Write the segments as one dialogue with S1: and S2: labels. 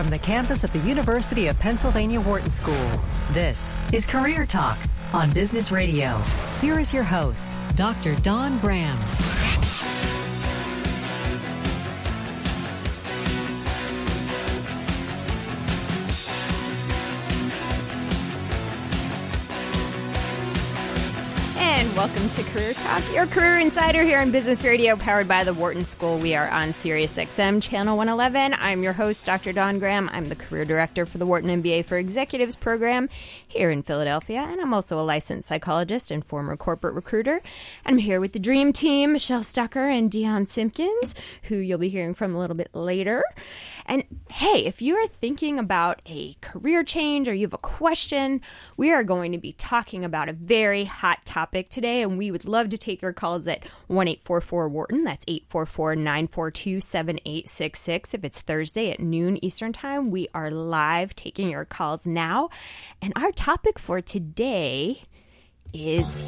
S1: from the campus of the University of Pennsylvania Wharton School. This is Career Talk on Business Radio. Here is your host, Dr. Dawn Graham.
S2: Welcome to Career Talk, your career insider here on Business Radio, powered by the Wharton School. We are on Sirius XM, Channel 111. I'm your host, Dr. Dawn Graham. I'm the career director for the Wharton MBA for Executives program here in Philadelphia, and I'm also a licensed psychologist and former corporate recruiter. I'm here with the dream team, Michelle Stucker and Dion Simpkins, who you'll be hearing from a little bit later. And hey, if you are thinking about a career change or you have a question, we are going to be talking about a very hot topic today, and we would love to take your calls at 1 844 Wharton. That's 844 942 7866. If it's Thursday at noon Eastern Time, we are live taking your calls now. And our topic for today is.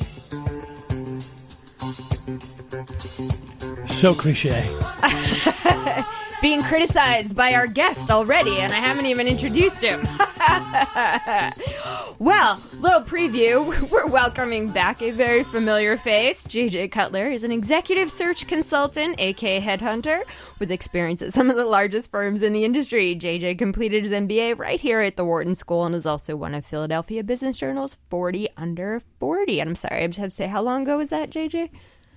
S3: So cliche.
S2: being criticized by our guest already, and I haven't even introduced him. well, little preview. We're welcoming back a very familiar face. JJ Cutler is an executive search consultant, aka headhunter, with experience at some of the largest firms in the industry. JJ completed his MBA right here at the Wharton School and is also one of Philadelphia Business Journal's 40 under 40. And I'm sorry, I just have to say, how long ago was that, JJ?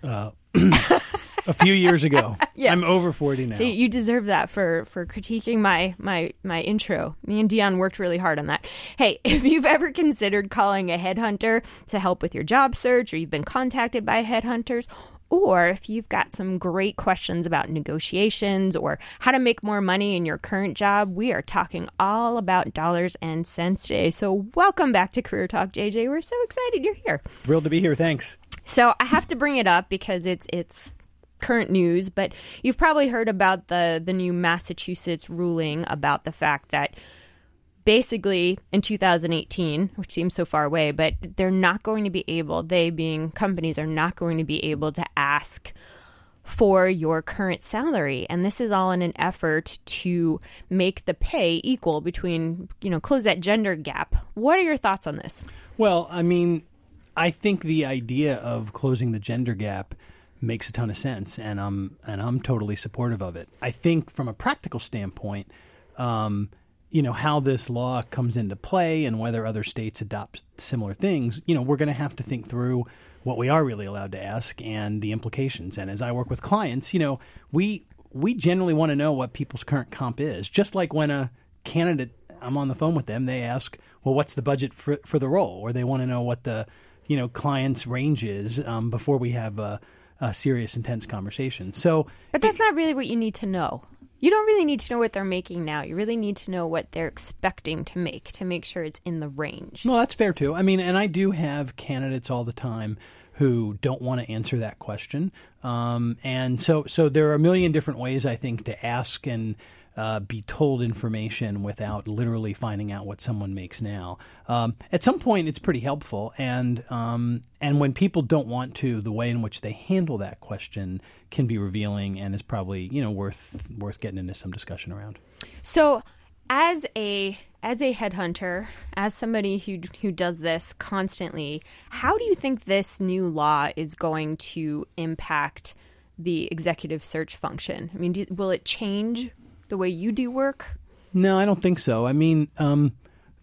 S3: Uh, a few years ago. yeah. I'm over 40 now.
S2: See, you deserve that for for critiquing my my my intro. Me and Dion worked really hard on that. Hey, if you've ever considered calling a headhunter to help with your job search or you've been contacted by headhunters or if you've got some great questions about negotiations or how to make more money in your current job, we are talking all about dollars and cents today. So, welcome back to Career Talk, JJ. We're so excited you're here.
S3: Thrilled to be here. Thanks.
S2: So, I have to bring it up because it's it's current news, but you've probably heard about the the new Massachusetts ruling about the fact that basically in 2018, which seems so far away, but they're not going to be able, they being companies are not going to be able to ask for your current salary. And this is all in an effort to make the pay equal between you know close that gender gap. What are your thoughts on this?
S3: Well i mean i think the idea of closing the gender gap makes a ton of sense, and I'm and I'm totally supportive of it. I think from a practical standpoint, um, you know how this law comes into play and whether other states adopt similar things. You know, we're going to have to think through what we are really allowed to ask and the implications. And as I work with clients, you know, we we generally want to know what people's current comp is. Just like when a candidate, I'm on the phone with them, they ask, "Well, what's the budget for for the role?" Or they want to know what the you know client's range is um, before we have a a serious, intense conversation. So,
S2: but that's it, not really what you need to know. You don't really need to know what they're making now. You really need to know what they're expecting to make to make sure it's in the range.
S3: Well, that's fair too. I mean, and I do have candidates all the time who don't want to answer that question. Um, and so, so there are a million different ways I think to ask and uh, be told information without literally finding out what someone makes now. Um, at some point, it's pretty helpful, and um, and when people don't want to, the way in which they handle that question can be revealing, and is probably you know worth worth getting into some discussion around.
S2: So, as a as a headhunter, as somebody who who does this constantly, how do you think this new law is going to impact the executive search function? I mean, do, will it change the way you do work?
S3: No, I don't think so. I mean, um,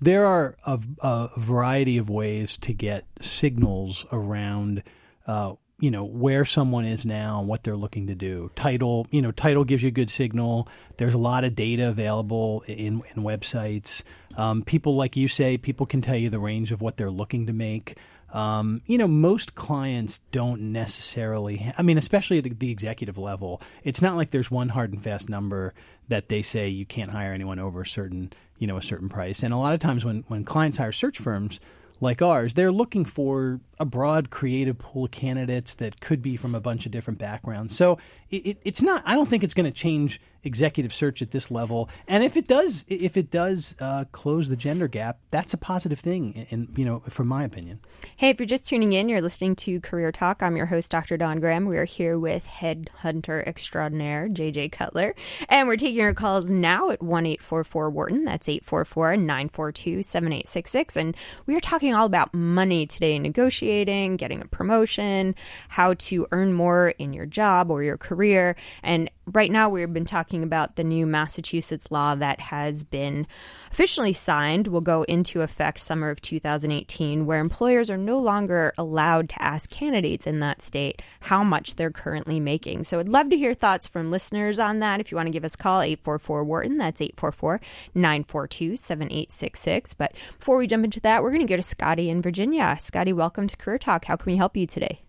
S3: there are a, a, variety of ways to get signals around, uh, you know, where someone is now and what they're looking to do. Title, you know, title gives you a good signal. There's a lot of data available in, in websites. Um, people, like you say, people can tell you the range of what they're looking to make. Um, you know, most clients don't necessarily. Ha- I mean, especially at the executive level, it's not like there's one hard and fast number that they say you can't hire anyone over a certain, you know, a certain price. And a lot of times when when clients hire search firms like ours, they're looking for a broad, creative pool of candidates that could be from a bunch of different backgrounds. So it, it, it's not. I don't think it's going to change executive search at this level. And if it does, if it does uh, close the gender gap, that's a positive thing. and you know, from my opinion.
S2: Hey, if you're just tuning in, you're listening to Career Talk. I'm your host, Dr. Dawn Graham. We are here with headhunter extraordinaire JJ Cutler, and we're taking your calls now at one eight four four Wharton. That's 844-942-7866. And we are talking all about money today, negotiating, getting a promotion, how to earn more in your job or your career. And right now we've been talking about the new Massachusetts law that has been officially signed, will go into effect summer of 2018, where employers are no longer allowed to ask candidates in that state how much they're currently making. So I'd love to hear thoughts from listeners on that. If you want to give us a call, 844 Wharton, that's 844 942 7866. But before we jump into that, we're going to go to Scotty in Virginia. Scotty, welcome to Career Talk. How can we help you today?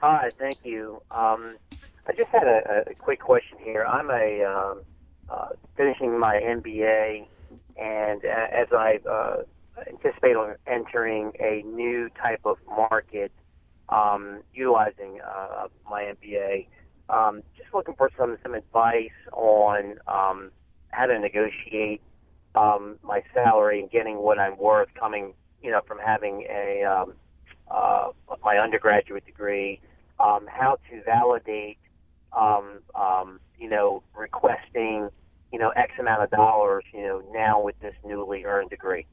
S4: Hi, thank you. Um, I just had a, a quick question here. I'm a um, uh, finishing my MBA, and uh, as I uh, anticipate entering a new type of market, um, utilizing uh, my MBA, um, just looking for some some advice on um, how to negotiate um, my salary and getting what I'm worth, coming you know from having a um, uh, my undergraduate degree, um, how to validate um, um, you know, requesting, you know, X amount of dollars, you know, now with this newly earned degree.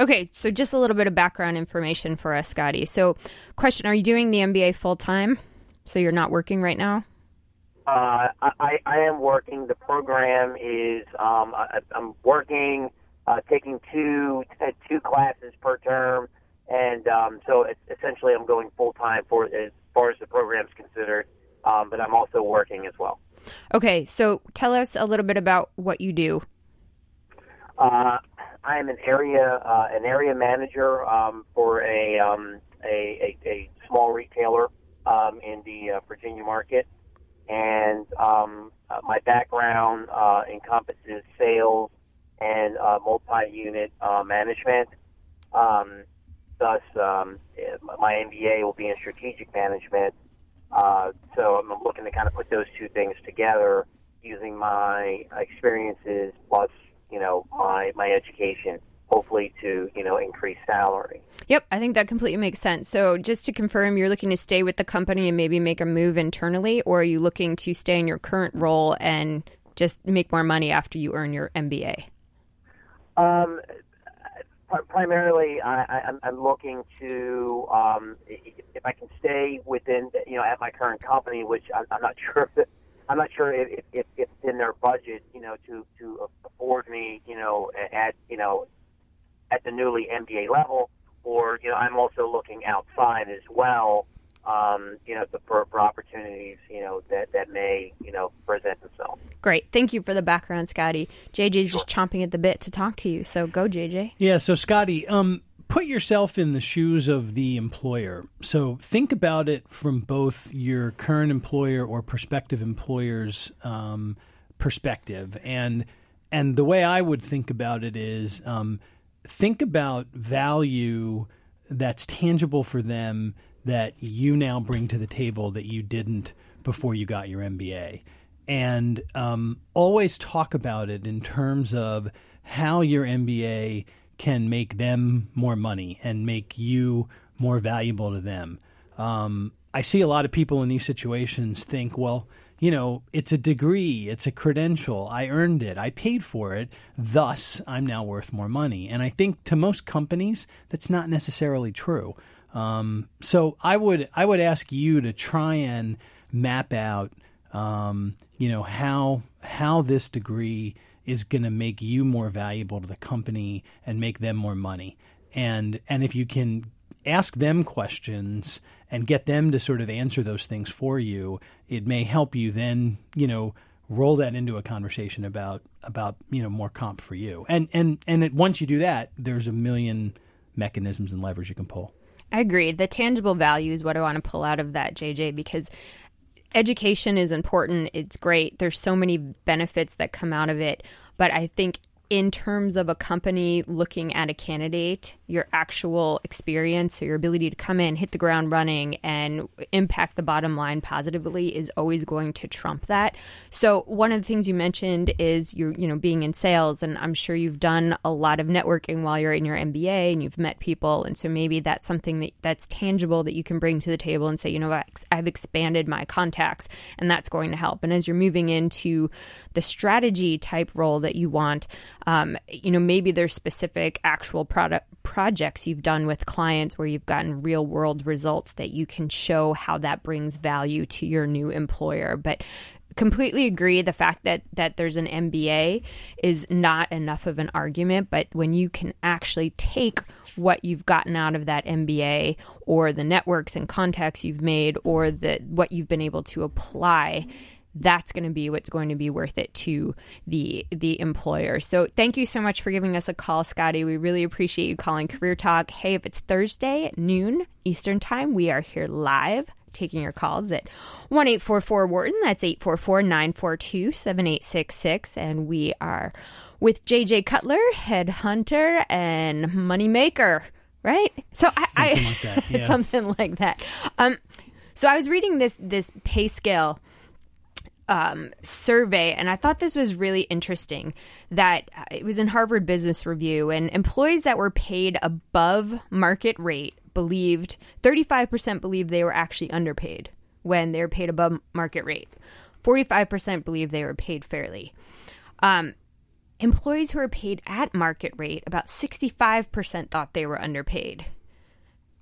S2: Okay, so just a little bit of background information for us, Scotty. So, question: Are you doing the MBA full time? So you're not working right now?
S4: Uh, I, I am working. The program is um, I, I'm working, uh, taking two uh, two classes per term, and um, so essentially I'm going full time for as far as the program's considered um, but I'm also working as well.
S2: Okay, so tell us a little bit about what you do.
S4: Uh, I am an area uh, an area manager um, for a, um, a, a, a small retailer um, in the uh, Virginia market, and um, uh, my background uh, encompasses sales and uh, multi-unit management. Um, thus, um, my MBA will be in strategic management, uh, so I'm looking to kind of put those two things together using my experiences plus, you know, my, my education, hopefully to, you know, increase salary.
S2: Yep, I think that completely makes sense. So just to confirm, you're looking to stay with the company and maybe make a move internally, or are you looking to stay in your current role and just make more money after you earn your MBA?
S4: Um, primarily, I, am looking to um, if I can stay within, you know, at my current company, which I, I'm not sure if I'm not sure if, if, if it's in their budget, you know, to to afford me, you know, at you know, at the newly MBA level, or you know, I'm also looking outside as well um, you know, for, for opportunities, you know, that, that may, you know, present themselves.
S2: Great. Thank you for the background, Scotty. JJ's sure. just chomping at the bit to talk to you. So go, JJ.
S3: Yeah. So, Scotty, um, put yourself in the shoes of the employer. So think about it from both your current employer or prospective employer's um, perspective. And, and the way I would think about it is um, think about value that's tangible for them that you now bring to the table that you didn't before you got your MBA. And um, always talk about it in terms of how your MBA can make them more money and make you more valuable to them. Um, I see a lot of people in these situations think, well, you know, it's a degree, it's a credential. I earned it, I paid for it, thus I'm now worth more money. And I think to most companies, that's not necessarily true. Um, so I would I would ask you to try and map out, um, you know, how how this degree is going to make you more valuable to the company and make them more money. And and if you can ask them questions and get them to sort of answer those things for you, it may help you then, you know, roll that into a conversation about about you know more comp for you. And and and it, once you do that, there's a million mechanisms and levers you can pull.
S2: I agree. The tangible value is what I want to pull out of that, JJ, because education is important. It's great. There's so many benefits that come out of it. But I think in terms of a company looking at a candidate, your actual experience, or your ability to come in, hit the ground running, and impact the bottom line positively is always going to trump that. So one of the things you mentioned is you you know being in sales, and I'm sure you've done a lot of networking while you're in your MBA and you've met people, and so maybe that's something that that's tangible that you can bring to the table and say, you know, I've expanded my contacts, and that's going to help. And as you're moving into the strategy type role that you want um, you know, maybe there's specific actual product projects you've done with clients where you've gotten real world results that you can show how that brings value to your new employer. But completely agree the fact that that there's an MBA is not enough of an argument but when you can actually take what you've gotten out of that MBA or the networks and contacts you've made or the what you've been able to apply that's going to be what's going to be worth it to the the employer. So thank you so much for giving us a call, Scotty. We really appreciate you calling Career Talk. Hey, if it's Thursday at noon Eastern Time, we are here live taking your calls at 1 844 Wharton. That's 844 942 7866. And we are with JJ Cutler, headhunter and moneymaker, right?
S3: So something I, like that.
S2: Yeah. something like that. Um, so I was reading this this PayScale um, survey, and I thought this was really interesting. That uh, it was in Harvard Business Review, and employees that were paid above market rate believed 35% believed they were actually underpaid when they were paid above market rate. 45% believed they were paid fairly. Um, employees who were paid at market rate, about 65% thought they were underpaid.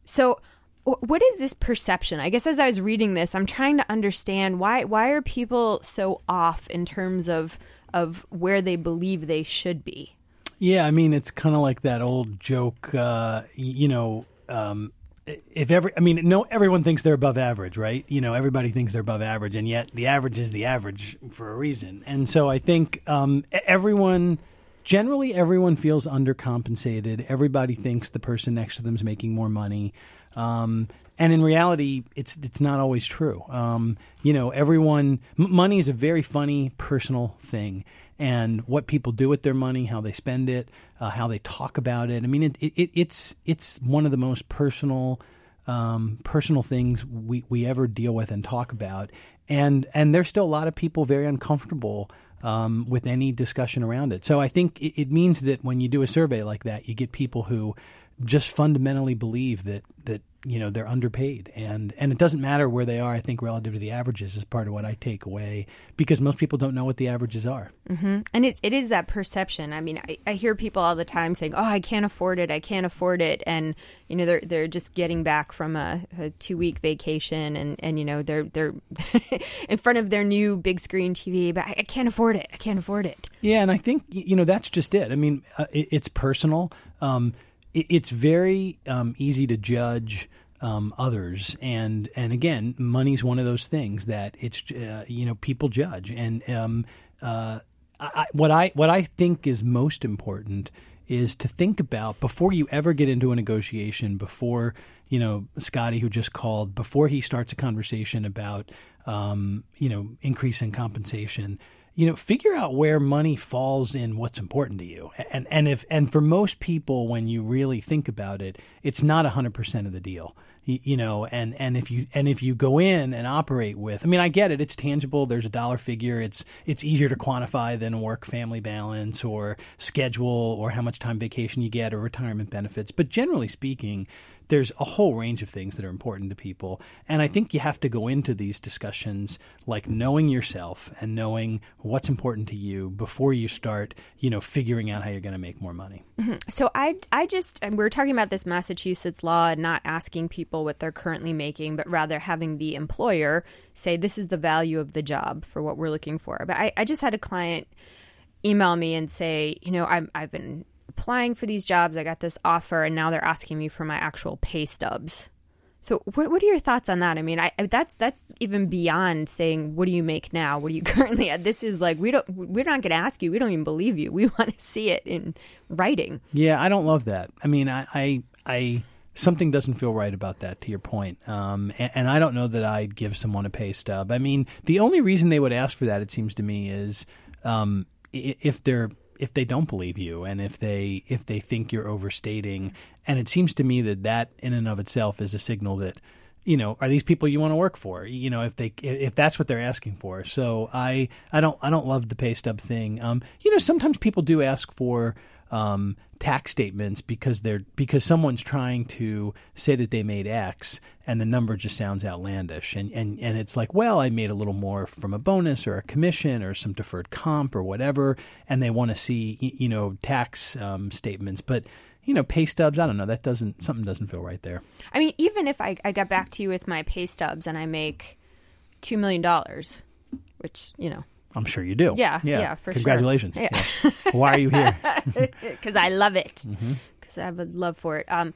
S2: So what is this perception? I guess as I was reading this, I'm trying to understand why why are people so off in terms of of where they believe they should be.
S3: Yeah, I mean it's kind of like that old joke. Uh, you know, um, if every, I mean, no, everyone thinks they're above average, right? You know, everybody thinks they're above average, and yet the average is the average for a reason. And so I think um, everyone generally everyone feels undercompensated. Everybody thinks the person next to them is making more money. Um, and in reality, it's it's not always true. Um, you know, everyone m- money is a very funny personal thing, and what people do with their money, how they spend it, uh, how they talk about it. I mean, it, it, it's it's one of the most personal um, personal things we, we ever deal with and talk about. And and there's still a lot of people very uncomfortable um, with any discussion around it. So I think it, it, means that when you do a survey like that, you get people who just fundamentally believe that that you know they're underpaid. And and it doesn't matter where they are i think relative to the averages is part of what i take away because most people don't know what the averages are.
S2: Mm-hmm. and it's it is that perception. I mean I, I, hear people all the time saying oh i can't afford it. I can't afford it. And you know they're they're just getting back from a, a two week vacation and and you know they're they're in front of their new big screen tv but I, I, can't afford it. I can't afford it.
S3: Yeah and i think you know that's just it. I mean uh, it, it's personal. Um, it's very um, easy to judge um, others, and and again, money's one of those things that it's uh, you know people judge, and um, uh, I, what I what I think is most important is to think about before you ever get into a negotiation, before you know Scotty who just called, before he starts a conversation about um, you know increase in compensation you know, figure out where money falls in what's important to you. And and if and for most people when you really think about it, it's not 100% of the deal. You, you, know, and and if you and if you go in and operate with I mean, I get it, it's tangible, there's a dollar figure, it's it's easier to quantify than work family balance or schedule or how much time vacation you get or retirement benefits. But generally speaking, there's a whole range of things that are important to people. And I think you have to go into these discussions like knowing yourself and knowing what's important to you before you start, you know, figuring out how you're going to make more money.
S2: Mm-hmm. So I, I just, we are talking about this Massachusetts law and not asking people what they're currently making, but rather having the employer say, this is the value of the job for what we're looking for. But I, I just had a client email me and say, you know, I'm, I've been applying for these jobs. I got this offer, and now they're asking me for my actual pay stubs. So, what, what are your thoughts on that? I mean, I, that's that's even beyond saying what do you make now? What are you currently at? This is like we don't we're not going to ask you. We don't even believe you. We want to see it in writing.
S3: Yeah, I don't love that. I mean, I I, I something doesn't feel right about that. To your point, um, and, and I don't know that I'd give someone a pay stub. I mean, the only reason they would ask for that, it seems to me, is um, if they're if they don't believe you and if they if they think you're overstating. And it seems to me that that in and of itself is a signal that you know are these people you want to work for? You know if they if that's what they're asking for. So i i don't i don't love the pay stub thing. Um you know sometimes people do ask for um, tax statements because they're because someone's trying to say that they made X and the number just sounds outlandish and and and it's like well I made a little more from a bonus or a commission or some deferred comp or whatever and they want to see you know tax um, statements but you know pay stubs I don't know that doesn't something doesn't feel right there.
S2: I mean even if I I got back to you with my pay stubs and I make two million dollars, which you know
S3: I'm sure you do.
S2: Yeah, yeah, yeah for
S3: Congratulations.
S2: sure.
S3: Congratulations. Yeah. Why are you here?
S2: Because I love it. Because
S3: mm-hmm.
S2: I have a love for it. Um,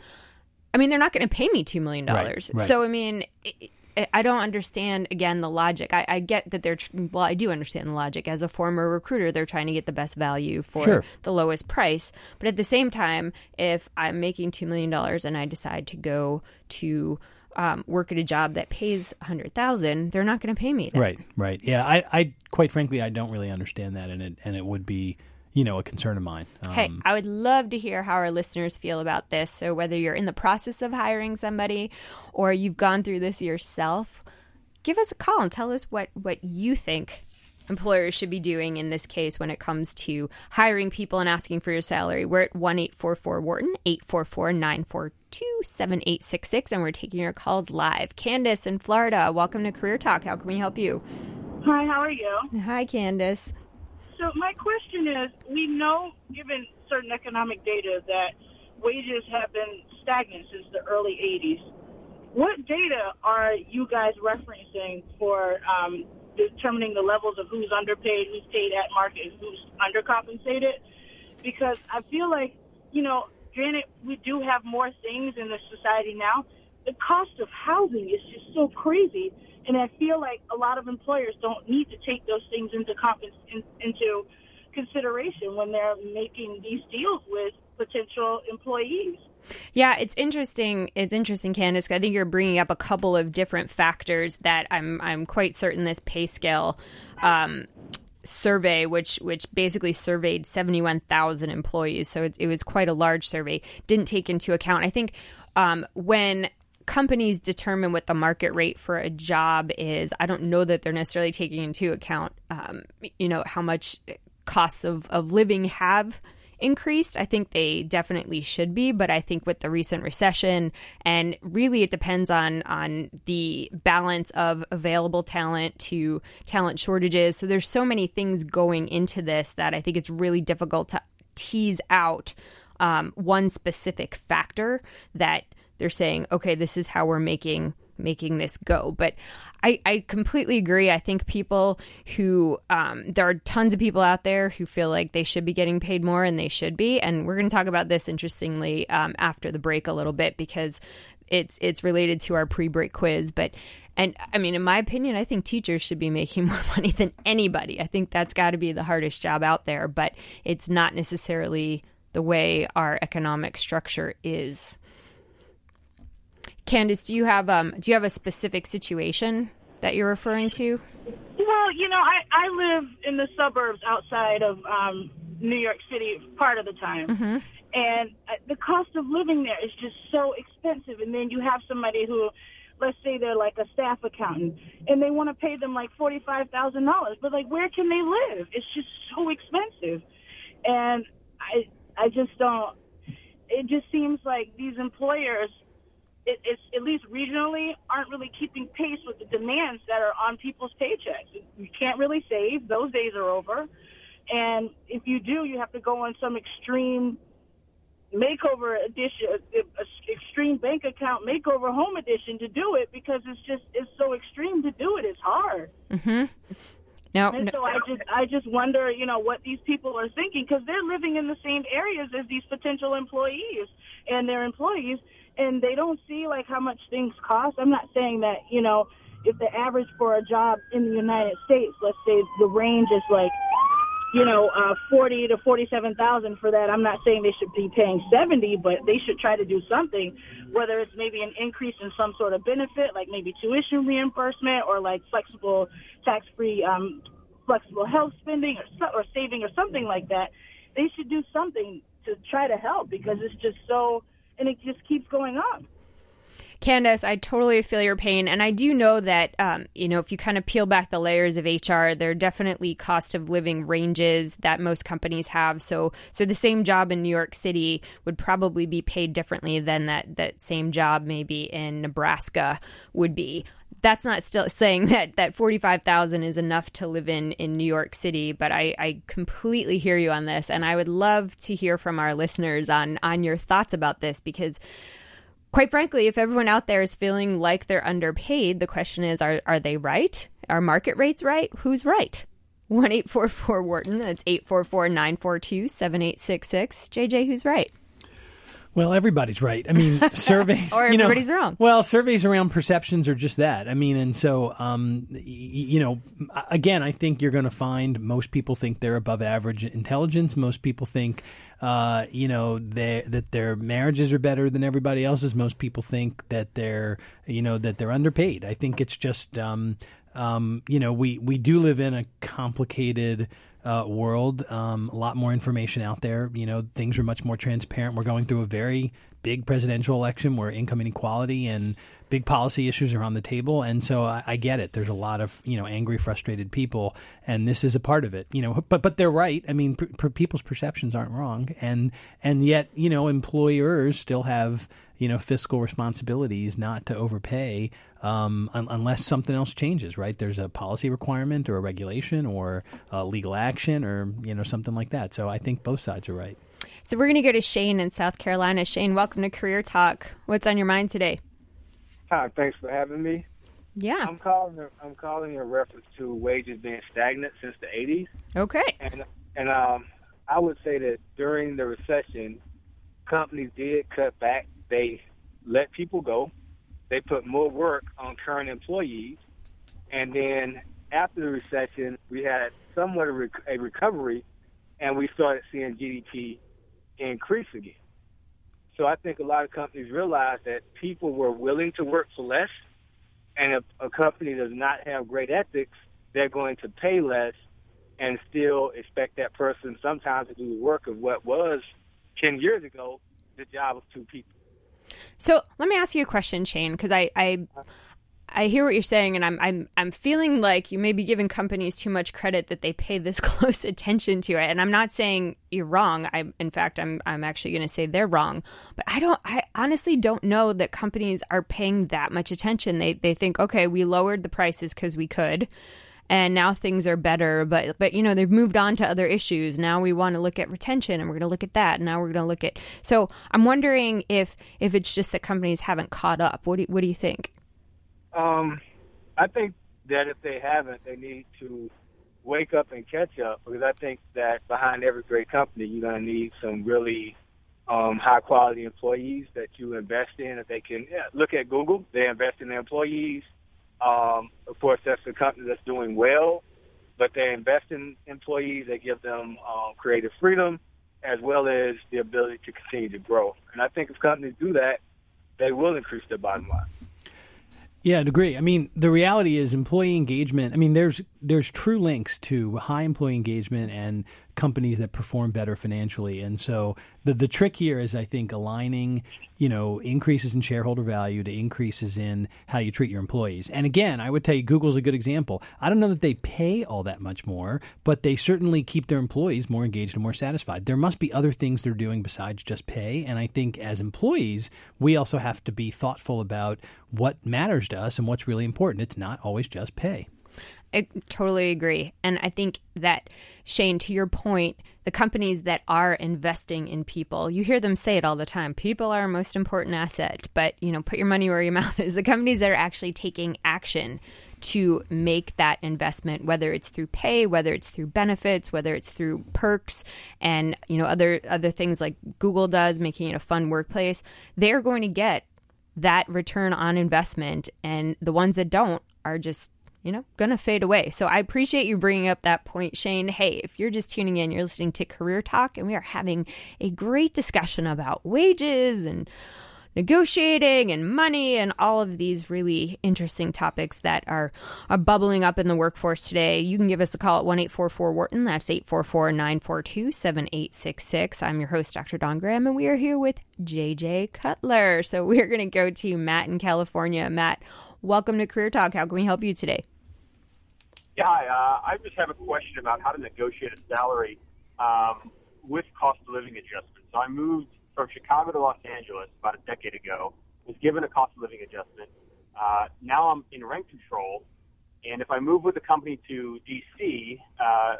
S2: I mean, they're not going to pay me $2 million.
S3: Right, right.
S2: So, I mean, it, I don't understand again the logic. I, I, get that they're well. I do understand the logic. As a former recruiter, they're trying to get the best value for
S3: sure.
S2: the lowest price. But at the same time, if I'm making two million dollars and I decide to go to um, work at a job that pays a hundred thousand, they're not going to pay me. That.
S3: Right, right. Yeah, I, I, quite frankly, I don't really understand that, and it, and it would be, you know, a concern of mine.
S2: Um, hey, I would love to hear how our listeners feel about this. So whether you're in the process of hiring somebody, or you've gone through this yourself, give us a call and tell us what what you think employers should be doing in this case when it comes to hiring people and asking for your salary. We're at 1 844 Wharton, 844 942 7866, and we're taking your calls live. Candace in Florida, welcome to Career Talk. How can we help you?
S5: Hi, how are you?
S2: Hi, Candace.
S5: So, my question is we know, given certain economic data, that wages have been stagnant since the early 80s. What data are you guys referencing for um, determining the levels of who's underpaid, who's paid at market, who's undercompensated. Because I feel like, you know, granted, we do have more things in the society now. The cost of housing is just so crazy. And I feel like a lot of employers don't need to take those things into compens- in, into consideration when they're making these deals with potential employees.
S2: Yeah, it's interesting. It's interesting, Candace. I think you're bringing up a couple of different factors that I'm I'm quite certain this PayScale um, survey, which which basically surveyed 71,000 employees, so it, it, was quite a large survey, didn't take into account. I think um, when companies determine what the market rate for a job is, I don't know that they're necessarily taking into account, um, you know, how much costs of, of living have increased. I think they definitely should be, but I think with the recent recession and really it depends on on the balance of available talent to talent shortages. So there's so many things going into this that I think it's really difficult to tease out um, one specific factor that they're saying, okay, this is how we're making making this go. But I, I completely agree. I think people who, um, there are tons of people out there who feel like they should be getting paid more and they should be. And we're going to talk about this interestingly um, after the break a little bit because it's it's related to our pre-break quiz. But and I mean, in my opinion, I think teachers should be making more money than anybody. I think that's got to be the hardest job out there, but it's not necessarily the way our economic structure is. Candace, do you have um do you have a specific situation that you're referring to?
S5: Well, you know, I I live in the suburbs outside of um New York City part of the time.
S2: Mm-hmm.
S5: And uh, the cost of living there is just so expensive and then you have somebody who let's say they're like a staff accountant and they want to pay them like $45,000, but like where can they live? It's just so expensive. And I I just don't it just seems like these employers it, it's at least regionally aren't really keeping pace with the demands that are on people's paychecks. You can't really save; those days are over. And if you do, you have to go on some extreme makeover edition, extreme bank account makeover home edition to do it because it's just it's so extreme to do it. It's hard.
S2: Mm-hmm. No,
S5: and
S2: no.
S5: so I just I just wonder, you know, what these people are thinking because they're living in the same areas as these potential employees and their employees and they don't see like how much things cost. I'm not saying that, you know, if the average for a job in the United States, let's say the range is like, you know, uh, 40 to 47,000 for that. I'm not saying they should be paying 70, but they should try to do something, whether it's maybe an increase in some sort of benefit, like maybe tuition reimbursement or like flexible tax-free, um, flexible health spending or, or saving or something like that they should do something to try to help because it's just so, and it just keeps going up.
S2: Candace, I totally feel your pain. And I do know that, um, you know, if you kind of peel back the layers of HR, there are definitely cost of living ranges that most companies have. So, so the same job in New York City would probably be paid differently than that, that same job maybe in Nebraska would be. That's not still saying that, that 45,000 is enough to live in, in New York City, but I, I completely hear you on this. And I would love to hear from our listeners on, on your thoughts about this because quite frankly, if everyone out there is feeling like they're underpaid, the question is are, are they right? Are market rates right? Who's right? 1 844 Wharton. That's 844 942 7866. JJ, who's right?
S3: Well, everybody's right. I mean, surveys.
S2: or
S3: you know,
S2: everybody's wrong.
S3: Well, surveys around perceptions are just that. I mean, and so, um, y- you know, again, I think you're going to find most people think they're above average intelligence. Most people think, uh, you know, they, that their marriages are better than everybody else's. Most people think that they're, you know, that they're underpaid. I think it's just, um, um, you know, we, we do live in a complicated uh, world. Um, a lot more information out there. You know, things are much more transparent. We're going through a very big presidential election where income inequality and big policy issues are on the table. And so I, I get it. There's a lot of you know angry, frustrated people, and this is a part of it. You know, but but they're right. I mean, people's perceptions aren't wrong, and and yet you know employers still have you know fiscal responsibilities not to overpay um, un- unless something else changes right there's a policy requirement or a regulation or legal action or you know something like that so i think both sides are right
S2: So we're going to go to Shane in South Carolina. Shane, welcome to Career Talk. What's on your mind today?
S6: Hi, thanks for having me.
S2: Yeah.
S6: I'm calling. I'm calling in reference to wages being stagnant since the 80s,
S2: Okay.
S6: and and um, I would say that during the recession, companies did cut back. They let people go. They put more work on current employees, and then after the recession, we had somewhat of a recovery, and we started seeing GDP increase again. So I think a lot of companies realized that people were willing to work for less, and if a company does not have great ethics, they're going to pay less and still expect that person sometimes to do the work of what was 10 years ago the job of two people.
S2: So let me ask you a question, Shane, because I, I I hear what you're saying, and I'm I'm I'm feeling like you may be giving companies too much credit that they pay this close attention to it. And I'm not saying you're wrong. I in fact I'm I'm actually going to say they're wrong. But I don't I honestly don't know that companies are paying that much attention. They they think okay, we lowered the prices because we could. And now things are better, but but you know they've moved on to other issues. Now we want to look at retention, and we're going to look at that. And now we're going to look at. So I'm wondering if if it's just that companies haven't caught up. What do what do you think?
S6: Um, I think that if they haven't, they need to wake up and catch up because I think that behind every great company, you're going to need some really um, high quality employees that you invest in. That they can yeah, look at Google, they invest in their employees. Um, of course, that's a company that's doing well, but they invest in employees. They give them um, creative freedom as well as the ability to continue to grow. And I think if companies do that, they will increase their bottom line.
S3: Yeah, I'd agree. I mean, the reality is employee engagement. I mean, there's there's true links to high employee engagement and companies that perform better financially. And so the the trick here is, I think, aligning you know increases in shareholder value to increases in how you treat your employees. And again, I would tell you, Google's a good example. I don't know that they pay all that much more, but they certainly keep their employees more engaged and more satisfied. There must be other things they're doing besides just pay. And I think as employees, we also have to be thoughtful about what matters to us and what's really important. It's not always just pay.
S2: I totally agree. And I think that, Shane, to your point, the companies that are investing in people, you hear them say it all the time people are our most important asset. But, you know, put your money where your mouth is. The companies that are actually taking action to make that investment, whether it's through pay, whether it's through benefits, whether it's through perks, and you know other other things like Google does, making it a fun workplace, they're going to get that return on investment, and the ones that don't are just you know, gonna fade away. So I appreciate you bringing up that point, Shane. Hey, if you're just tuning in, you're listening to Career Talk, and we are having a great discussion about wages and negotiating and money and all of these really interesting topics that are, are bubbling up in the workforce today. You can give us a call at 1 844 Wharton. That's 844 942 7866. I'm your host, Dr. Dawn Graham, and we are here with JJ Cutler. So we're going to go to Matt in California. Matt, welcome to Career Talk. How can we help you today?
S7: Yeah, hi. Uh, I just have a question about how to negotiate a salary um, with cost of living adjustment. So I moved from Chicago to Los Angeles about a decade ago, was given a cost of living adjustment. Uh, now I'm in rent control, and if I move with the company to DC, uh,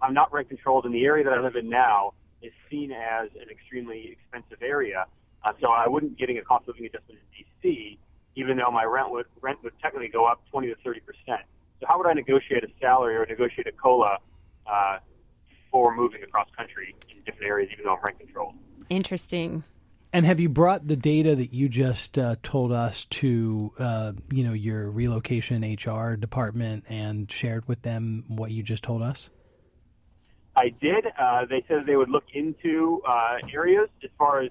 S7: I'm not rent controlled, and the area that I live in now is seen as an extremely expensive area. Uh, so I wouldn't be getting a cost of living adjustment in DC, even though my rent would rent would technically go up 20 to 30 percent. So how would I negotiate a salary or negotiate a cola uh, for moving across country in different areas, even though I'm rent controlled?
S2: Interesting.
S3: And have you brought the data that you just uh, told us to, uh, you know, your relocation HR department and shared with them what you just told us?
S7: I did. Uh, they said they would look into uh, areas as far as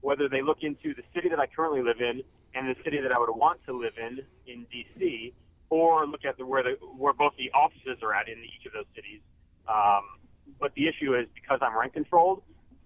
S7: whether they look into the city that I currently live in and the city that I would want to live in in DC, or look at the, where the where both the offices are at in each of those cities. Um, but the issue is because I'm rent controlled,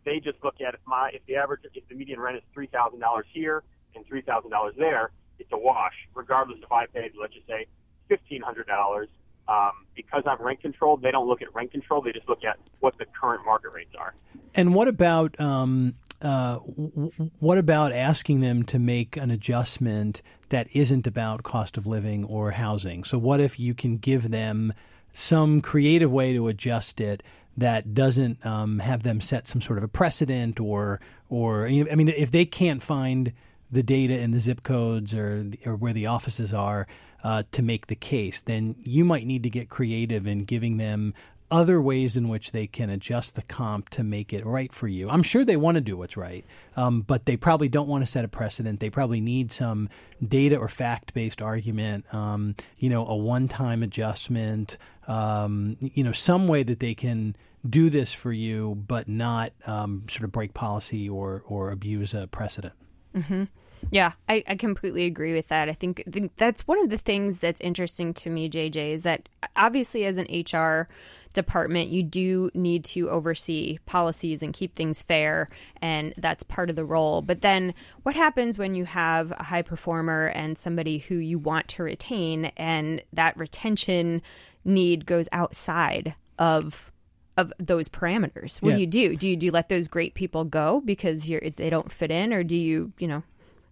S7: they just look at if my if the average if the median rent is three thousand dollars here and three thousand dollars there, it's a wash, regardless if I paid let's just say fifteen hundred dollars. Um, because I'm rent controlled, they don't look at rent control. They just look at what the current market rates are.
S3: And what about um, uh, what about asking them to make an adjustment that isn't about cost of living or housing? So, what if you can give them some creative way to adjust it that doesn't um, have them set some sort of a precedent or or I mean, if they can't find the data in the zip codes or or where the offices are uh, to make the case, then you might need to get creative in giving them other ways in which they can adjust the comp to make it right for you. I'm sure they want to do what's right, um, but they probably don't want to set a precedent. They probably need some data or fact based argument, um, you know, a one time adjustment, um, you know, some way that they can do this for you, but not um, sort of break policy or, or abuse a precedent.
S2: Mm-hmm. Yeah, I, I completely agree with that. I think, think that's one of the things that's interesting to me, JJ, is that obviously as an HR department, you do need to oversee policies and keep things fair, and that's part of the role. But then, what happens when you have a high performer and somebody who you want to retain, and that retention need goes outside of of those parameters? What
S3: Yeah.
S2: do you do? Do you do you let those great people go because you're they don't fit in, or do you you know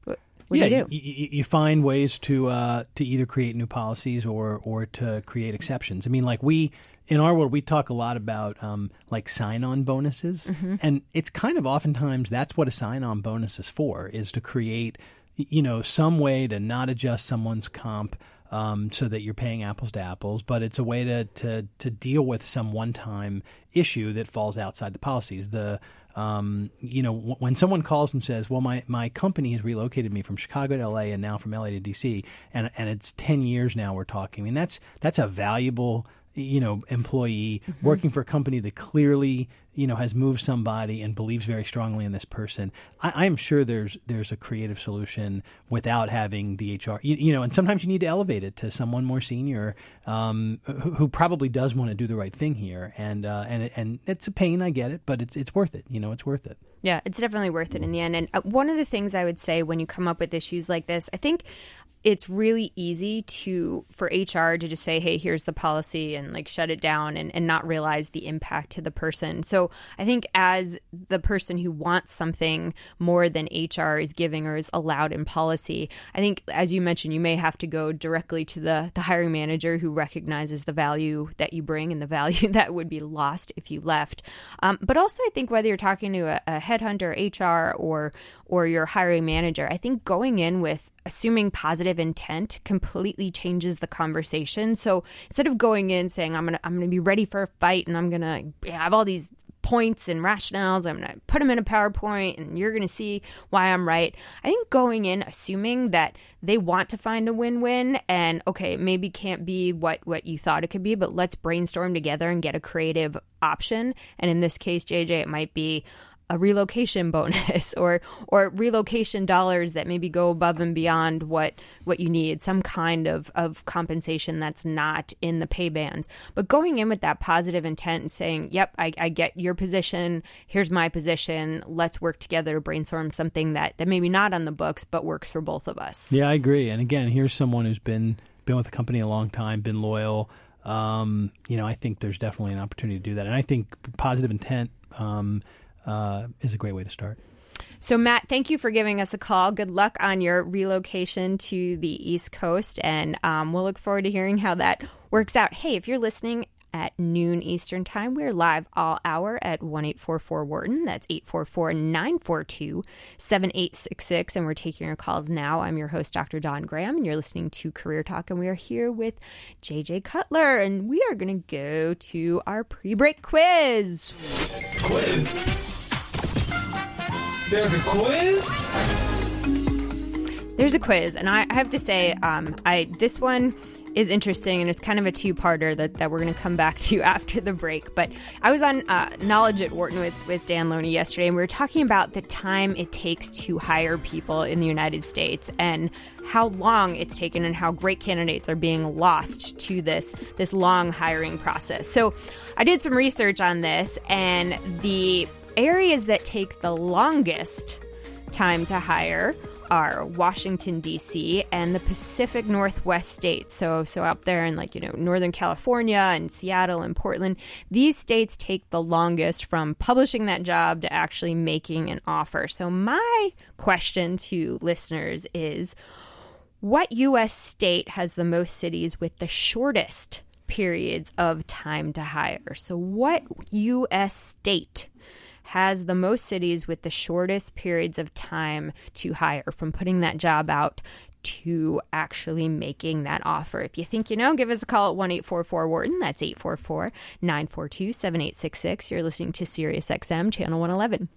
S2: what, what
S3: yeah,
S2: do you do?
S3: You, you find ways to uh, to either create new policies or or to create exceptions. I mean, like we in our world, we talk a lot about um, like sign-on bonuses,
S2: Mm-hmm.
S3: and it's kind of oftentimes that's what a sign-on bonus is for: is to create you know some way to not adjust someone's comp. Um, so that you're paying apples to apples, but it's a way to, to, to deal with some one-time issue that falls outside the policies. The um, you know, w- when someone calls and says, "Well, my, my company has relocated me from Chicago to L.A. and now from L.A. to D.C. and and it's ten years now we're talking." I mean, that's that's a valuable you know employee working for a company that clearly you know has moved somebody and believes very strongly in this person. I, I'm sure there's there's a creative solution without having the HR. You, you know, and sometimes you need to elevate it to someone more senior um, who, who probably does want to do the right thing here. And uh, and and it's a pain, I get it, but it's it's worth it. You know, it's worth it.
S2: Yeah, it's definitely worth it in the end. And uh, one of the things I would say when you come up with issues like this, I think it's really easy to for HR to just say, "Hey, here's the policy," and like shut it down and, and not realize the impact to the person. So I think as the person who wants something more than HR is giving or is allowed in policy, I think as you mentioned, you may have to go directly to the the hiring manager who recognizes the value that you bring and the value that would be lost if you left. Um, but also, I think whether you're talking to a, a headhunter, HR, or or your hiring manager, I think going in with assuming positive intent completely changes the conversation. So instead of going in saying I'm gonna I'm gonna be ready for a fight and I'm gonna have all these points and rationales. I'm to put them in a PowerPoint and you're to see why I'm right. I think going in assuming that they want to find a win-win and okay, maybe can't be what what you thought it could be, but let's brainstorm together and get a creative option. And in this case, JJ, it might be a relocation bonus or or relocation dollars that maybe go above and beyond what what you need some kind of of compensation that's not in the pay bands but going in with that positive intent and saying yep I, I get your position. Here's my position. Let's work together to brainstorm something that that maybe not on the books but works for both of us.
S3: Yeah I agree. And again here's someone who's been been with the company a long time been loyal. Um, you know I think there's definitely an opportunity to do that. And I think positive intent um, uh, is a great way to start.
S2: So, Matt, thank you for giving us a call. Good luck on your relocation to the East Coast, and um, we'll look forward to hearing how that works out. Hey, if you're listening at noon Eastern Time, we're live all hour at 1 844 Wharton. That's 844 942 7866. And we're taking your calls now. I'm your host, Dr. Dawn Graham, and you're listening to Career Talk. And we are here with JJ Cutler, and we are going to go to our pre break quiz.
S8: Quiz. There's a quiz.
S2: There's a quiz, and I have to say, um, I this one is interesting, and it's kind of a two-parter that, that we're going to come back to after the break. But I was on uh, Knowledge at Wharton with, with Dan Loney yesterday, and we were talking about the time it takes to hire people in the United States and how long it's taken and how great candidates are being lost to this this long hiring process. So I did some research on this, and the areas that take the longest time to hire are Washington D.C. and the Pacific Northwest states. So so up there in like, you know, Northern California and Seattle and Portland, these states take the longest from publishing that job to actually making an offer. So my question to listeners is what US state has the most cities with the shortest periods of time to hire? So what US state has the most cities with the shortest periods of time to hire from putting that job out to actually making that offer. If you think you know, give us a call at 1 844 Wharton. That's 844 942 7866. You're listening to SiriusXM, Channel 111.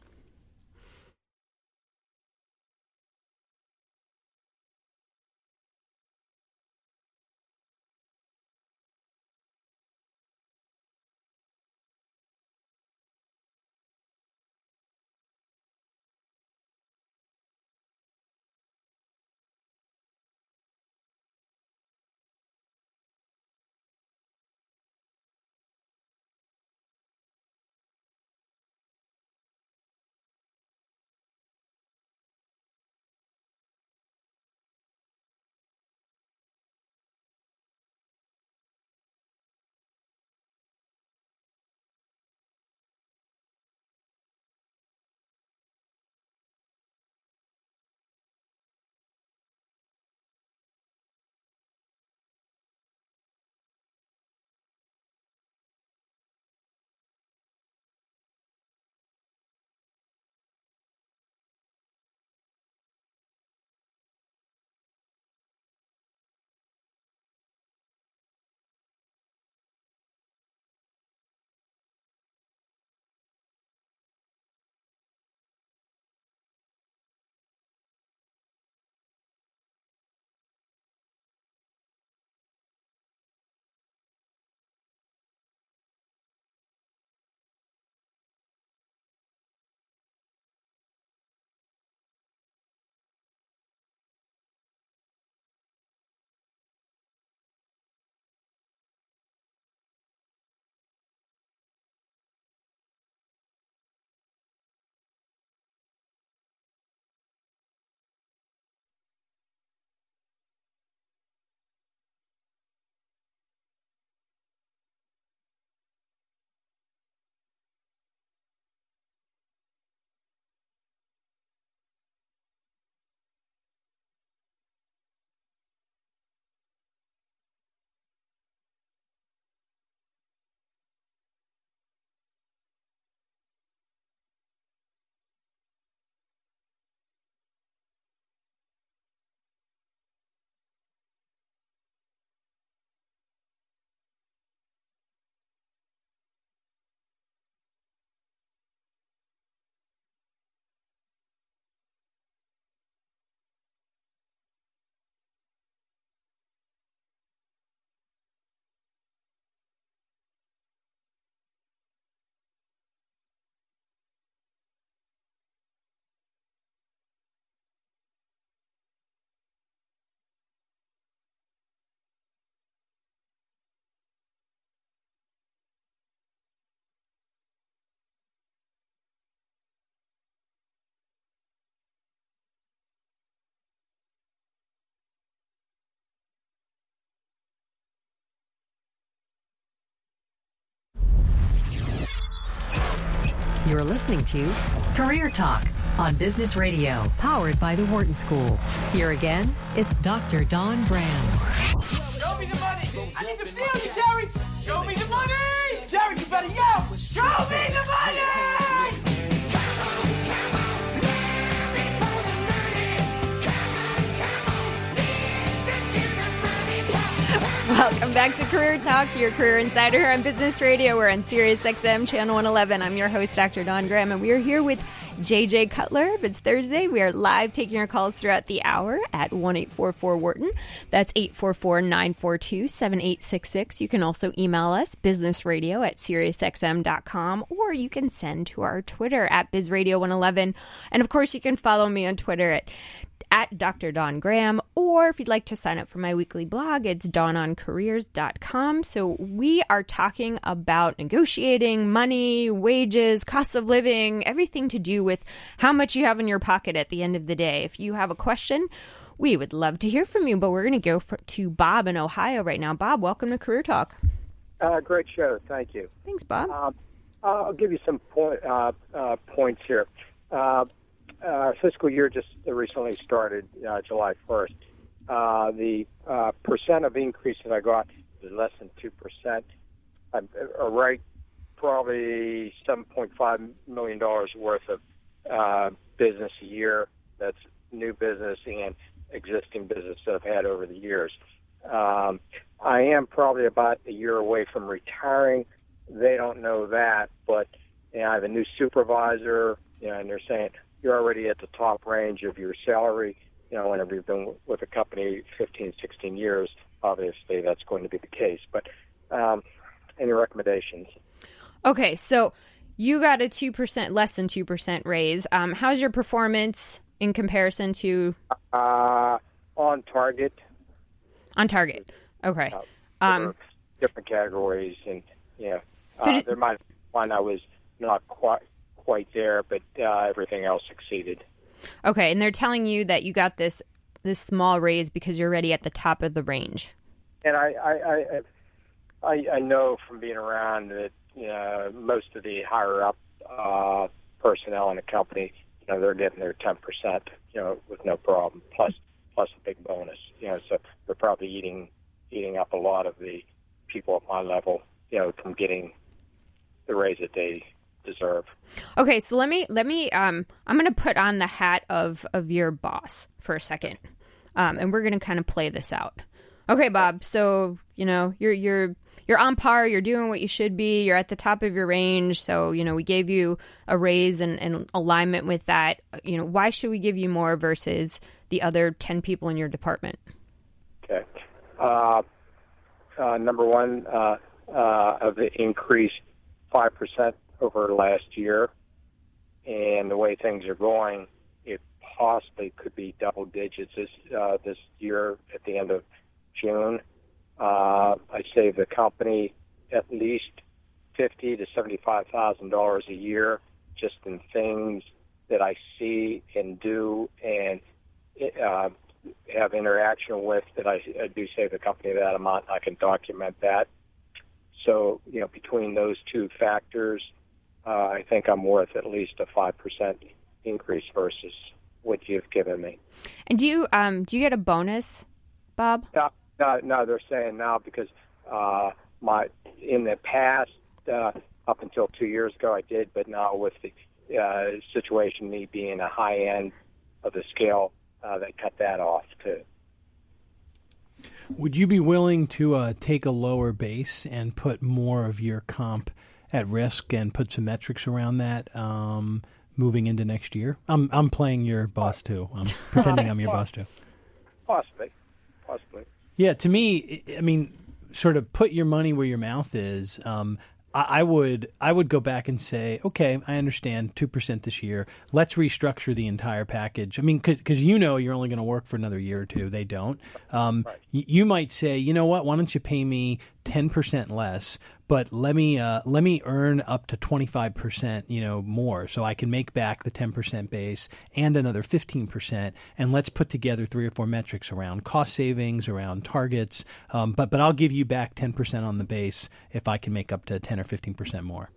S1: You're listening to Career Talk on Business Radio, powered by the Wharton School. Here again is Dr. Dawn Graham.
S9: Show me the money. I need to feel you, Jerry. Show me the money.
S2: Welcome back to Career Talk, your career insider here on Business Radio. We're on Sirius XM Channel 111. I'm your host, Dr. Dawn Graham, and we are here with JJ Cutler. If it's Thursday, we are live taking your calls throughout the hour at 1 844 Wharton. That's 844 942 7866. You can also email us, businessradio at SiriusXM.com, or you can send to our Twitter at BizRadio111. And of course, you can follow me on Twitter at at Dr. Dawn Graham, or if you'd like to sign up for my weekly blog, it's dawnoncareers.com. So we are talking about negotiating money, wages, cost of living, everything to do with how much you have in your pocket at the end of the day. If you have a question, we would love to hear from you, but we're going to go for, to Bob in Ohio right now. Bob, welcome to Career Talk.
S10: Uh, great show. Thank you.
S2: Thanks, Bob.
S10: Um, I'll give you some point, uh, uh, points here. Uh, our fiscal year just recently started, uh, July 1st. Uh, the uh, percent of increase that I got is less than 2%. I'm uh, right, probably $7.5 million worth of uh, business a year. That's new business and existing business that I've had over the years. Um, I am probably about a year away from retiring. They don't know that, but you know, I have a new supervisor, you know, and they're saying you're already at the top range of your salary. You know, whenever you've been with a company 15, 16 years, obviously that's going to be the case. But um, any recommendations?
S2: Okay, so you got a 2%, less than 2% raise. Um, how's your performance in comparison to
S10: Uh, on target.
S2: on target? Okay.
S10: Uh,
S2: Um,
S10: different categories, and yeah,
S2: So
S10: uh,
S2: just-
S10: there might one I was not quite quite there, but uh, everything else succeeded.
S2: Okay, and they're telling you that you got this this small raise because you're already at the top of the range.
S10: And I, I, I, I, I know from being around that you know most of the higher up uh, personnel in a company, you know, they're getting their ten percent, you know, with no problem, plus plus a big bonus. You know, so they're probably eating eating up a lot of the people at my level, you know, from getting the raise that they deserve.
S2: Okay, so let me let me um I'm going to put on the hat of of your boss for a second. Um and we're going to kind of play this out. Okay, Bob. So, you know, you're you're you're on par, you're doing what you should be, you're at the top of your range, so, you know, we gave you a raise and, and alignment with that. You know, why should we give you more versus the other 10 people in your department?
S10: Okay. Uh, uh, number one, uh, uh, of the increase, five percent over last year, and the way things are going, it possibly could be double digits this uh, this year at the end of June. Uh, I save the company at least fifty to seventy-five thousand dollars a year just in things that I see and do and uh, have interaction with that I, I do save the company that amount. I can document that. So, you know, between those two factors, uh, I think I'm worth at least a 5% increase versus what you've given me.
S2: And do you um do you get a bonus, Bob?
S10: No, no, no they're saying now because uh, my in the past, uh, up until two years ago, I did, but now with the uh, situation, me being a high end of the scale, uh, they cut that off too.
S3: Would you be willing to uh, take a lower base and put more of your comp at risk and put some metrics around that um, moving into next year? I'm I'm playing your boss too. I'm pretending I'm your boss too.
S10: Possibly, possibly.
S3: Yeah, to me, I mean, sort of put your money where your mouth is. Um, I, I would I would go back and say, okay, I understand two percent this year. Let's restructure the entire package. I mean, because you know you're only going to work for another year or two. They don't. Um, y- you might say, you know what? Why don't you pay me ten percent less? But let me uh, let me earn up to twenty five percent, you know, more, so I can make back the ten percent base and another fifteen percent. And let's put together three or four metrics around cost savings, around targets. Um, but but I'll give you back ten percent on the base if I can make up to ten or fifteen percent more.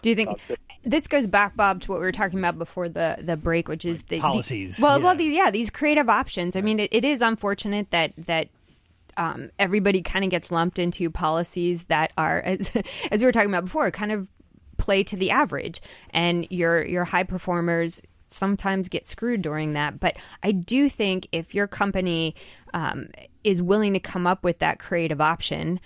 S2: Do you think this goes back, Bob, to what we were talking about before the, the break, which is the the-
S3: policies,
S2: well,
S3: yeah.
S2: well, the, yeah, these creative options. I mean, it, it is unfortunate that that um, everybody kind of gets lumped into policies that are, as, as we were talking about before, kind of play to the average, and your your high performers sometimes get screwed during that. But I do think if your company um, is willing to come up with that creative option,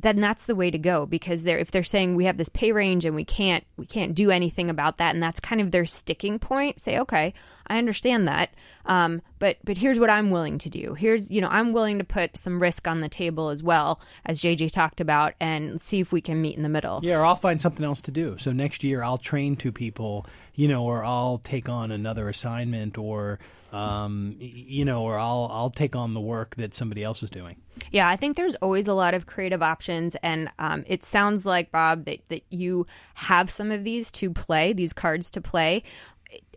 S2: then that's the way to go because they're if they're saying we have this pay range and we can't we can't do anything about that and that's kind of their sticking point say okay i understand that um, but but here's what i'm willing to do here's you know i'm willing to put some risk on the table as well as jj talked about and see if we can meet in the middle
S3: Yeah, or I'll find something else to do. So next year I'll train two people, you know, or I'll take on another assignment, or um, you know, or I'll I'll take on the work that somebody else is doing.
S2: Yeah, I think there's always a lot of creative options, and um, it sounds like Bob that that you have some of these to play, these cards to play.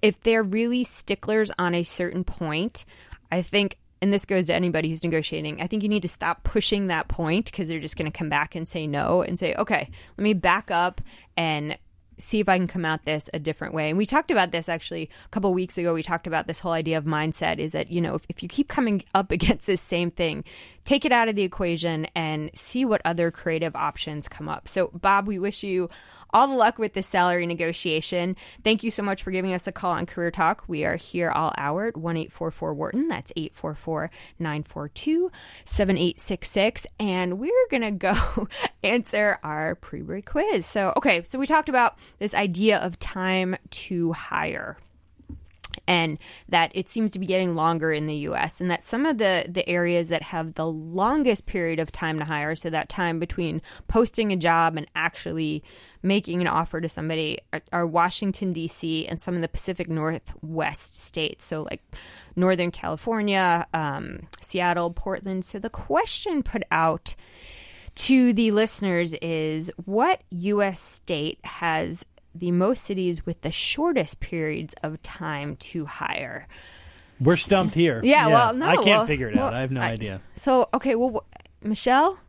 S2: If they're really sticklers on a certain point, I think. And this goes to anybody who's negotiating. I think you need to stop pushing that point because they're just going to come back and say no and say, okay, let me back up and see if I can come at this a different way. And we talked about this actually a couple weeks ago. We talked about this whole idea of mindset is that, you know, if, if you keep coming up against this same thing, take it out of the equation and see what other creative options come up. So, Bob, we wish you all the luck with this salary negotiation. Thank you so much for giving us a call on Career Talk. We are here all hour at 1 844 Wharton. That's 844 942 7866. And we're going to go answer our pre break quiz. So, okay, so we talked about this idea of time to hire and that it seems to be getting longer in the US and that some of the the areas that have the longest period of time to hire so that time between posting a job and actually making an offer to somebody are, are Washington DC and some of the Pacific Northwest states. So like Northern California um, Seattle Portland. So the question put out to the listeners is what US state has the most cities with the shortest periods of time to hire.
S3: We're stumped here.
S2: Yeah, well, no,
S3: I can't
S2: well-
S3: figure it out. I have no
S2: I-
S3: idea.
S2: So, okay, well, wh- Michelle?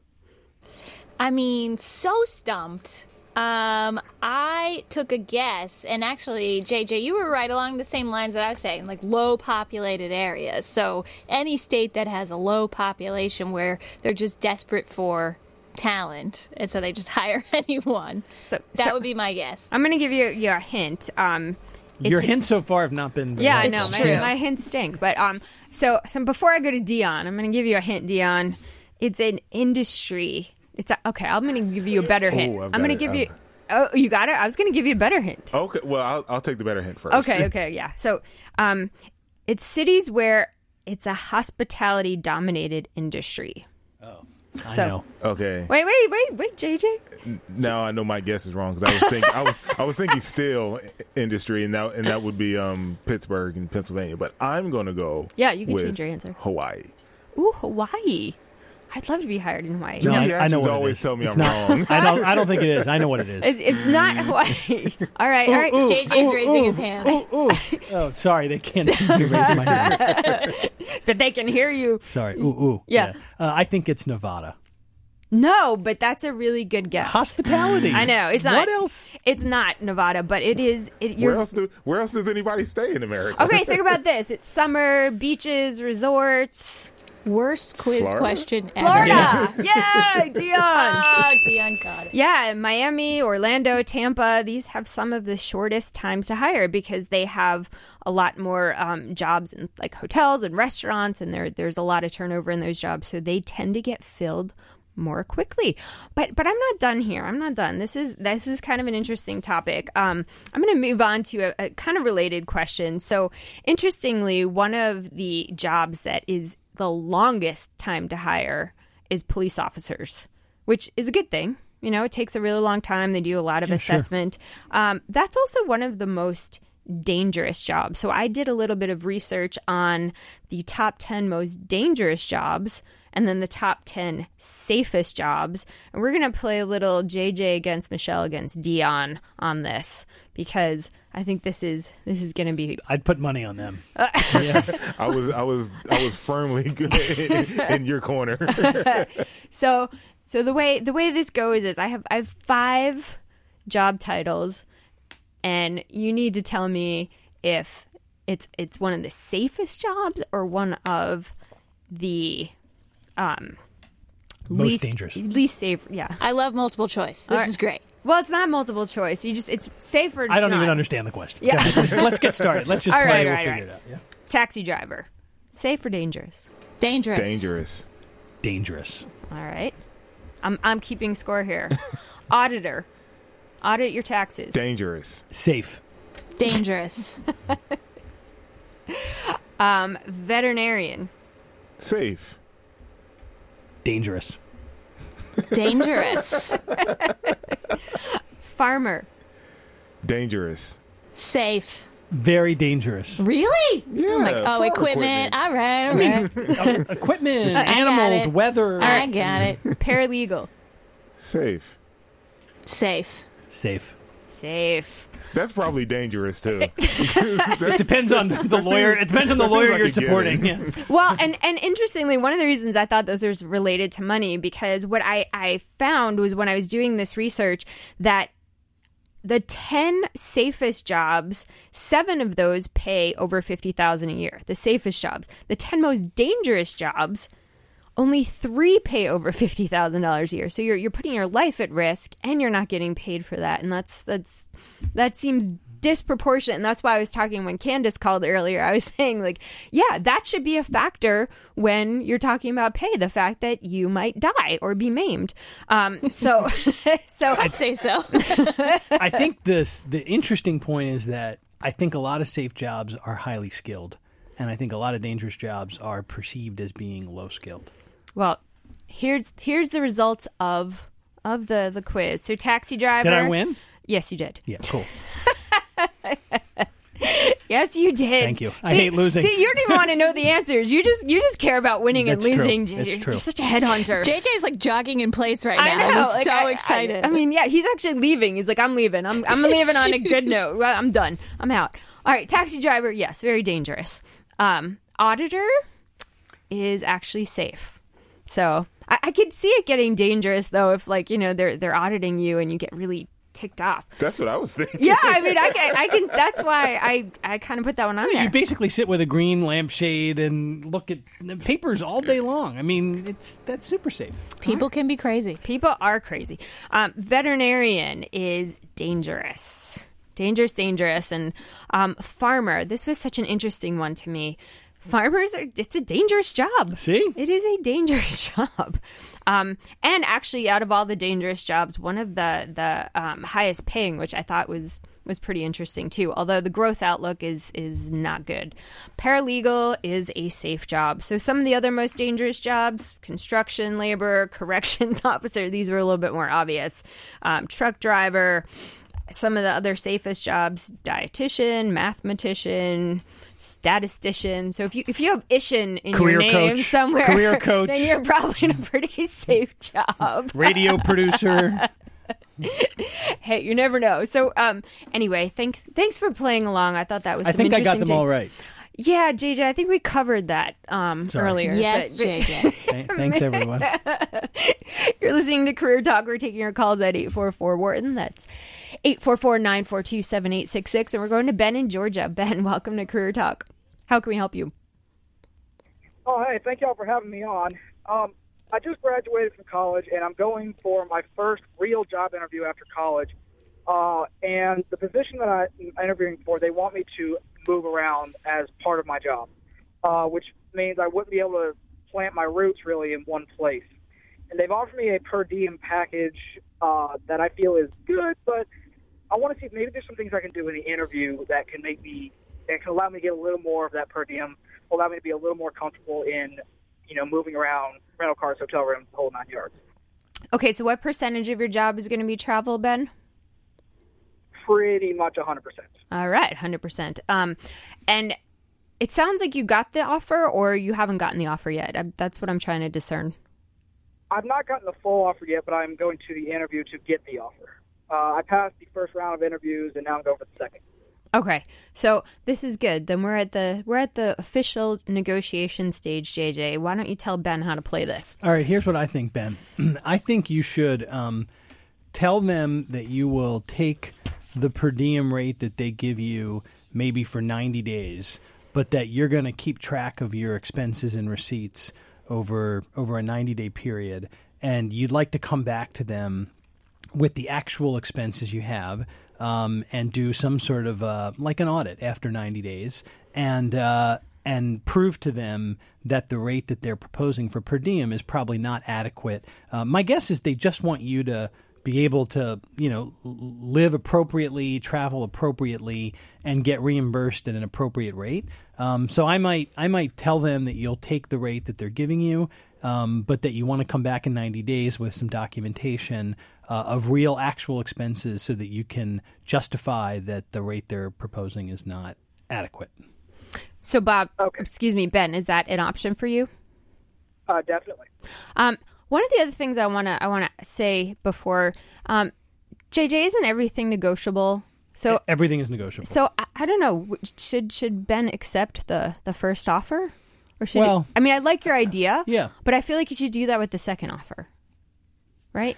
S11: I mean, so stumped. Um, I took a guess, and actually, JJ, you were right along the same lines that I was saying, like low populated areas. So, any state that has a low population where they're just desperate for talent, and so they just hire anyone.
S2: So
S11: that
S2: so-
S11: would be my guess.
S2: I'm going to give you, you a hint. Um,
S3: Your hints so far have not been. very
S2: Yeah, I know. My, my hints stink. But um, so, so before I go to Dion, I'm going to give you a hint, Dion. It's an industry. It's a, okay. I'm going to give you a better hint.
S12: I've
S2: I'm going to
S12: got
S2: give
S12: it.
S2: you. Oh, you got it. I was going to give you a better hint.
S12: Okay, well, I'll, I'll take the better hint first.
S2: Okay, okay, yeah. So, um, it's cities where it's a hospitality dominated industry.
S12: I
S2: So-
S12: know. Okay.
S2: Wait, wait, wait, wait, JJ.
S12: Now I know my guess is wrong because I was thinking I was I was thinking steel industry and that and that would be um, Pittsburgh and Pennsylvania. But I'm going to go.
S2: Yeah, you can change your answer.
S12: Hawaii.
S2: Ooh, Hawaii. I'd love to be hired in Hawaii.
S12: No,
S2: No,
S12: you
S3: I know
S12: actions
S3: what it
S12: always
S3: is.
S12: tell me
S3: It's
S12: I'm
S3: not-
S12: wrong.
S3: I don't. I don't think it is. I know what it is.
S2: It's, it's not Hawaii. all right, all right.
S3: Ooh, ooh,
S11: JJ's
S3: ooh,
S11: raising
S3: ooh,
S11: his hand.
S3: ooh, ooh. Oh, sorry, they can't see me raise my hand.
S2: but they can hear you.
S3: Sorry. Ooh, ooh.
S2: Yeah.
S3: Uh, I think it's Nevada.
S2: No, but that's a really good guess.
S3: Hospitality.
S2: I know it's not.
S12: What else?
S2: It's not Nevada, but it is. It,
S12: Where
S2: you're,
S12: else do Where else does anybody stay in America?
S2: okay, think about this. It's summer, beaches, resorts.
S11: Worst quiz
S12: Florida?
S11: question ever.
S2: Florida. yeah, Dion.
S11: Oh, Dion got it.
S2: Yeah, Miami, Orlando, Tampa, these have some of the shortest times to hire because they have a lot more um, jobs in like hotels and restaurants, and there there's a lot of turnover in those jobs, so they tend to get filled more quickly. But but I'm not done here. I'm not done. This is this is kind of an interesting topic. Um, I'm going to move on to a, a kind of related question. So interestingly, one of the jobs that is the longest time to hire is police officers, which is a good thing. You know, it takes a really long time. They do a lot of
S3: Yeah, sure.
S2: assessment. Um, that's also one of the most dangerous jobs. So I did a little bit of research on the top 10 most dangerous jobs and then the top 10 safest jobs. And we're going to play a little JJ against Michelle against Dion on this because I think this is this is going to be
S3: I'd put money on them.
S12: I was I was I was firmly in, in your corner.
S2: so so the way the way this goes is I have I have five job titles, and you need to tell me if it's it's one of the safest jobs or one of the um
S3: Most
S2: least
S3: dangerous.
S2: least safe. Yeah,
S11: I love multiple choice. This
S2: All right.
S11: is great.
S2: Well, it's not multiple choice. You just it's safer.
S3: I don't
S2: it's
S3: even understand the question.
S2: Yeah.
S3: Go. Let's get started. Let's just
S2: All
S3: play.
S2: right,
S3: we'll
S2: all right,
S3: figure
S2: all
S3: it out. Yeah.
S2: Taxi driver, safe or dangerous?
S11: Dangerous.
S12: Dangerous.
S3: Dangerous.
S2: All right. I'm I'm keeping score here. Auditor. Audit your taxes.
S12: Dangerous.
S3: Safe.
S11: Dangerous.
S2: Um, veterinarian.
S12: Safe.
S3: Dangerous.
S11: Dangerous.
S2: Farmer.
S12: Dangerous.
S11: Safe.
S3: Very dangerous.
S11: Really?
S12: Yeah.
S11: Oh, my- oh,
S12: farm
S11: equipment. All right. All right.
S3: Um, equipment,
S11: I got
S3: animals,
S11: it.
S3: weather.
S11: I got it.
S2: Paralegal.
S12: Safe.
S11: Safe.
S3: Safe.
S2: Safe.
S12: That's probably dangerous too.
S3: It depends on the lawyer. It depends on the lawyer
S12: like
S3: you're supporting. Yeah.
S2: Well, and and interestingly, one of the reasons I thought this was related to money because what I I found was when I was doing this research that the 10 safest jobs, 7 of those pay over 50,000 a year. The safest jobs. The 10 most dangerous jobs only 3 pay over $50,000 a year. So you're you're putting your life at risk and you're not getting paid for that. And that's that's that seems disproportionate and that's why I was talking when Candace called earlier. I was saying like, yeah, that should be a factor when you're talking about pay, the fact that you might die or be maimed. Um so so
S11: I'd say so.
S3: I think this the interesting point is that I think a lot of safe jobs are highly skilled, and I think a lot of dangerous jobs are perceived as being low skilled.
S2: Well, here's here's the results of of the the quiz. So taxi driver.
S3: Did I win?
S2: Yes, you did.
S3: Yeah, cool.
S2: Yes, you did.
S3: Thank you. I hate losing.
S2: See, you don't even want to know the answers. You just you just care about winning
S3: That's
S2: and
S3: true.
S2: losing.
S3: It's
S2: You're,
S3: true.
S2: you're such a headhunter.
S11: JJ is like jogging in place right now.
S2: I know.
S11: He's
S2: like,
S11: so
S2: I- I-
S11: excited.
S2: I, mean, yeah, he's actually leaving. He's like, I'm leaving. I'm I'm leaving on a good note. I'm done. I'm out. All right, taxi driver. Yes, very dangerous. Um, auditor is actually safe. So I, I could see it getting dangerous though if like you know they're they're auditing you and you get really ticked off.
S12: That's what I was thinking.
S2: Yeah, I mean, I can, I can. That's why I, I kind of put that one on there.
S3: You basically sit with a green lampshade and look at the papers all day long. I mean, it's that's super safe.
S11: People can be crazy.
S2: People are crazy. Um, veterinarian is dangerous, dangerous, dangerous, and um, farmer. This was such an interesting one to me. Farmers are. It's a dangerous job.
S3: See?
S2: it is a dangerous job. Um, and actually, out of all the dangerous jobs, one of the the um, highest paying, which I thought was was pretty interesting too. Although the growth outlook is is not good. Paralegal is a safe job. So some of the other most dangerous jobs: construction labor, corrections officer. These were a little bit more obvious. Um, truck driver. Some of the other safest jobs: dietitian, mathematician, statistician. So if you if you have Ishin in
S3: Career
S2: your name
S3: coach.
S2: somewhere,
S3: Career coach.
S2: then you're probably in a pretty safe job.
S3: Radio producer.
S2: hey, you never know. So, um, anyway, thanks thanks for playing along. I thought that was.
S3: I think I got them all right.
S2: Yeah, JJ, I think we covered that um,
S3: Sorry.
S2: earlier.
S11: Yes,
S2: but-
S11: JJ.
S3: Th- Thanks, everyone.
S2: You're listening to Career Talk. We're taking your calls at 844 Wharton. That's 844 942 7866. And we're going to Ben in Georgia. Ben, welcome to Career Talk. How can we help you?
S13: Oh, hey, thank y'all for having me on. Um, I just graduated from college, and I'm going for my first real job interview after college. Uh, and the position that I'm interviewing for, they want me to move around as part of my job, uh, which means I wouldn't be able to plant my roots really in one place. And they've offered me a per diem package uh, that I feel is good, but I want to see if maybe there's some things I can do in the interview that can make me that can allow me to get a little more of that per diem, allow me to be a little more comfortable in, you know, moving around rental cars, hotel rooms, the whole nine yards.
S2: Okay, so what percentage of your job is going to be travel, Ben?
S13: Pretty much 100%.
S2: All right, 100%. Um, and it sounds like you got the offer or you haven't gotten the offer yet. I, that's what I'm trying to discern.
S13: I've not gotten the full offer yet, but I'm going to the interview to get the offer. Uh, I passed the first round of interviews, and now I'm going for the second.
S2: Okay, so this is good. Then we're at the we're at the official negotiation stage. JJ, why don't you tell Ben how to play this?
S3: All right, here's what I think, Ben. I think you should um, tell them that you will take the per diem rate that they give you maybe for 90 days, but that you're going to keep track of your expenses and receipts over over a 90 day period, and you'd like to come back to them with the actual expenses you have um, and do some sort of uh, like an audit after 90 days and uh, and prove to them that the rate that they're proposing for per diem is probably not adequate. Uh, my guess is they just want you to be able to you know live appropriately, travel appropriately, and get reimbursed at an appropriate rate. Um, so I might I might tell them that you'll take the rate that they're giving you, um, but that you want to come back in 90 days with some documentation uh, of real actual expenses, so that you can justify that the rate they're proposing is not adequate.
S2: So, Bob, excuse me, Ben, is that an option for you?
S13: Uh, definitely.
S2: Um, one of the other things I want to I want to say before, um, JJ, isn't everything negotiable? So
S3: Everything is negotiable.
S2: So I, I don't know. Should should Ben accept the the first offer, or should?
S3: Well-
S2: he, I mean, I like your idea.
S3: Yeah.
S2: But I feel like you should do that with the second offer, right?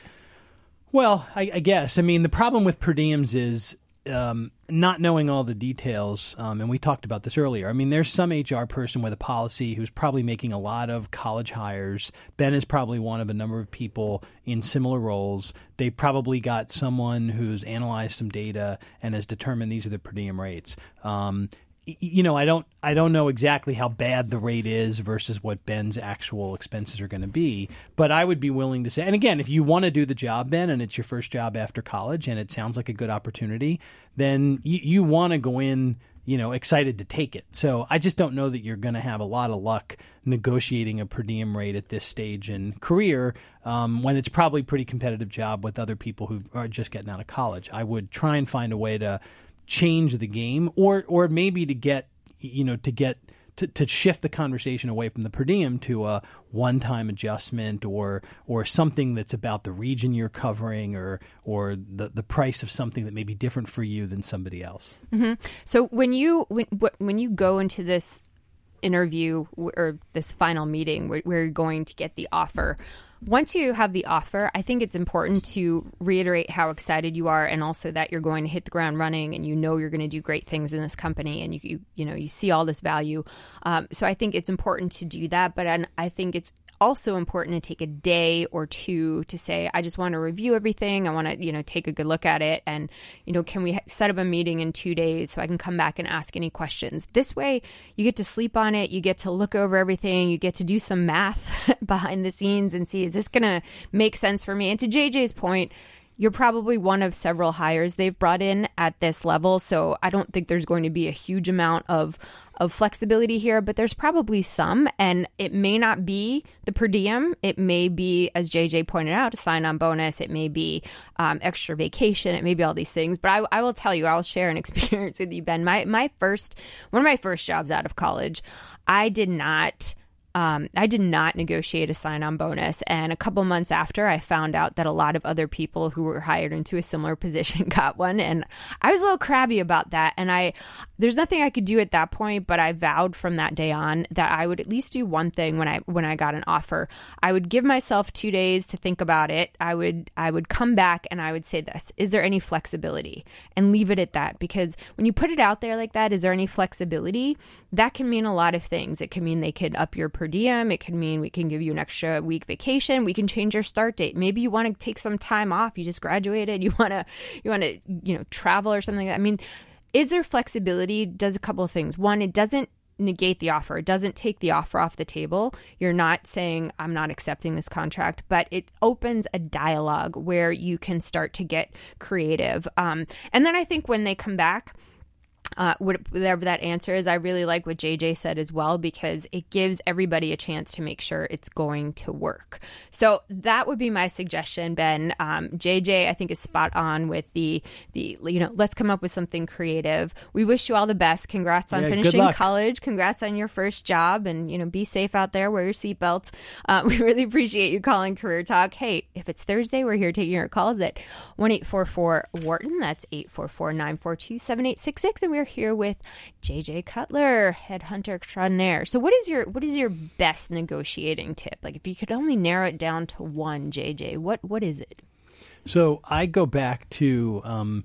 S3: Well, I, I guess. I mean, the problem with per diems is um, not knowing all the details. Um, and we talked about this earlier. I mean, there's some HR person with a policy who's probably making a lot of college hires. Ben is probably one of a number of people in similar roles. They probably got someone who's analyzed some data and has determined these are the per diem rates. Um, you know, I don't, I don't know exactly how bad the rate is versus what Ben's actual expenses are going to be, but I would be willing to say. And again, if you want to do the job, Ben, and it's your first job after college, and it sounds like a good opportunity, then you, you want to go in, you know, excited to take it. So I just don't know that you're going to have a lot of luck negotiating a per diem rate at this stage in career um, when it's probably pretty competitive job with other people who are just getting out of college. I would try and find a way to change the game or or maybe to get you know to get to, to shift the conversation away from the per diem to a one-time adjustment or or something that's about the region you're covering or or the the price of something that may be different for you than somebody else.
S2: hmm So when you when when you go into this interview or this final meeting where, where you're going to get the offer, once you have the offer, I think it's important to reiterate how excited you are, and also that you're going to hit the ground running, and you know you're going to do great things in this company, and you you, you know you see all this value. Um, so I think it's important to do that, but I, I think it's also important to take a day or two to say i just want to review everything. I want to you know take a good look at it and you know can we set up a meeting in two days so i can come back and ask any questions? This way you get to sleep on it. You get to look over everything. You get to do some math behind the scenes and see is this going to make sense for me? And to jj's point you're probably one of several hires they've brought in at this level so i don't think there's going to be a huge amount of of flexibility here but there's probably some and it may not be the per diem. It may be as jj pointed out a sign-on bonus. It may be um, extra vacation. It may be all these things but I, I will tell you i'll share an experience with you ben. My, my first one of my first jobs out of college i did not um, I did not negotiate a sign on bonus. And a couple months after, I found out that a lot of other people who were hired into a similar position got one. And I was a little crabby about that. And I, there's nothing I could do at that point, but I vowed from that day on that I would at least do one thing when I, when I got an offer. I would give myself two days to think about it. I would, I would come back and I would say this, is there any flexibility? And leave it at that. Because when you put it out there like that, is there any flexibility? That can mean a lot of things. It can mean they could up your diem. It can mean we can give you an extra week vacation. We can change your start date. Maybe you want to take some time off. You just graduated. You want to you want to you know travel or something. Like that. I mean, is there flexibility? Does a couple of things. One, it doesn't negate the offer. It doesn't take the offer off the table. You're not saying I'm not accepting this contract, but it opens a dialogue where you can start to get creative. Um, and then I think when they come back uh, whatever that answer is, I really like what JJ said as well because it gives everybody a chance to make sure it's going to work. So that would be my suggestion, Ben. Um, JJ, I think is spot on with the the you know let's come up with something creative. We wish you all the best. Congrats on
S3: Yeah,
S2: finishing college. Congrats on your first job, and you know be safe out there. Wear your seatbelt. Uh, we really appreciate you calling Career Talk. Hey, if it's Thursday, we're here taking your calls at one eight four four Wharton. That's eight four four nine four two seven eight six six, and we're here with JJ Cutler, headhunter extraordinaire. So, what is your what is your best negotiating tip? Like, if you could only narrow it down to one, JJ, what what is it?
S3: So I go back to, um,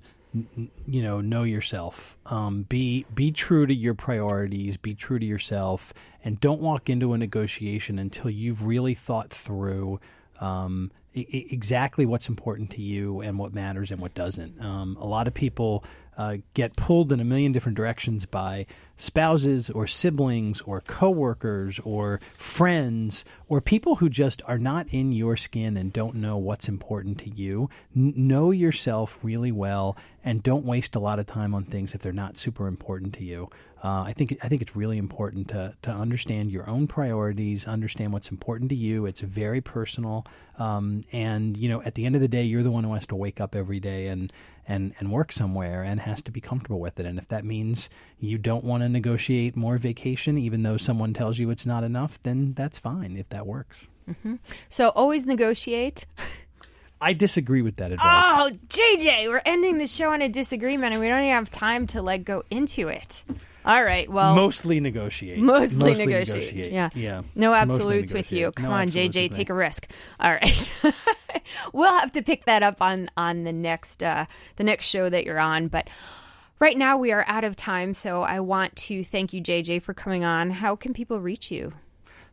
S3: you know, know yourself. Um, be be true to your priorities. Be true to yourself, and don't walk into a negotiation until you've really thought through um, e- exactly what's important to you and what matters and what doesn't. Um, a lot of people uh, get pulled in a million different directions by spouses or siblings or coworkers or friends or people who just are not in your skin and don't know what's important to you. N- know yourself really well and don't waste a lot of time on things if they're not super important to you. Uh, I think I think it's really important to to understand your own priorities, understand what's important to you. It's very personal, um, and you know, at the end of the day, you're the one who has to wake up every day and and and work somewhere and has to be comfortable with it. And if that means you don't want to negotiate more vacation, even though someone tells you it's not enough, then that's fine if that works.
S2: hmm So always negotiate.
S3: I disagree with that advice.
S2: Oh, JJ, we're ending the show on a disagreement, and we don't even have time to like go into it. All right. Well,
S3: mostly negotiate.
S2: Mostly, negotiate. Yeah.
S3: Yeah.
S2: No absolutes with you. Come
S3: No
S2: on, JJ, take a risk. All right. we'll have to pick that up on on the next uh, the next show that you're on, but. Right now, we are out of time, so I want to thank you, JJ, for coming on. How can people reach you?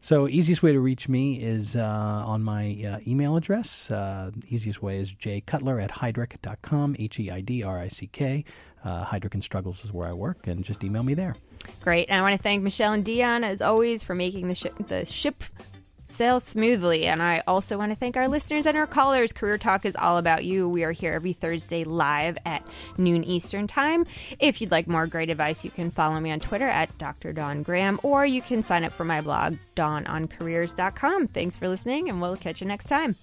S3: So easiest way to reach me is uh, on my uh, email address. Uh, easiest way is jcutler at heidrick.com, H-E-I-D-R-I-C-K. Uh, Heidrick and Struggles is where I work, and just email me there.
S2: Great. And I want to thank Michelle and Dion, as always, for making the, ship the ship sail smoothly. And I also want to thank our listeners and our callers. Career Talk is all about you. We are here every Thursday live at noon Eastern Time. If you'd like more great advice, you can follow me on Twitter at Dr. Dawn Graham, or you can sign up for my blog, dawnoncareers.com. Thanks for listening, and we'll catch you next time.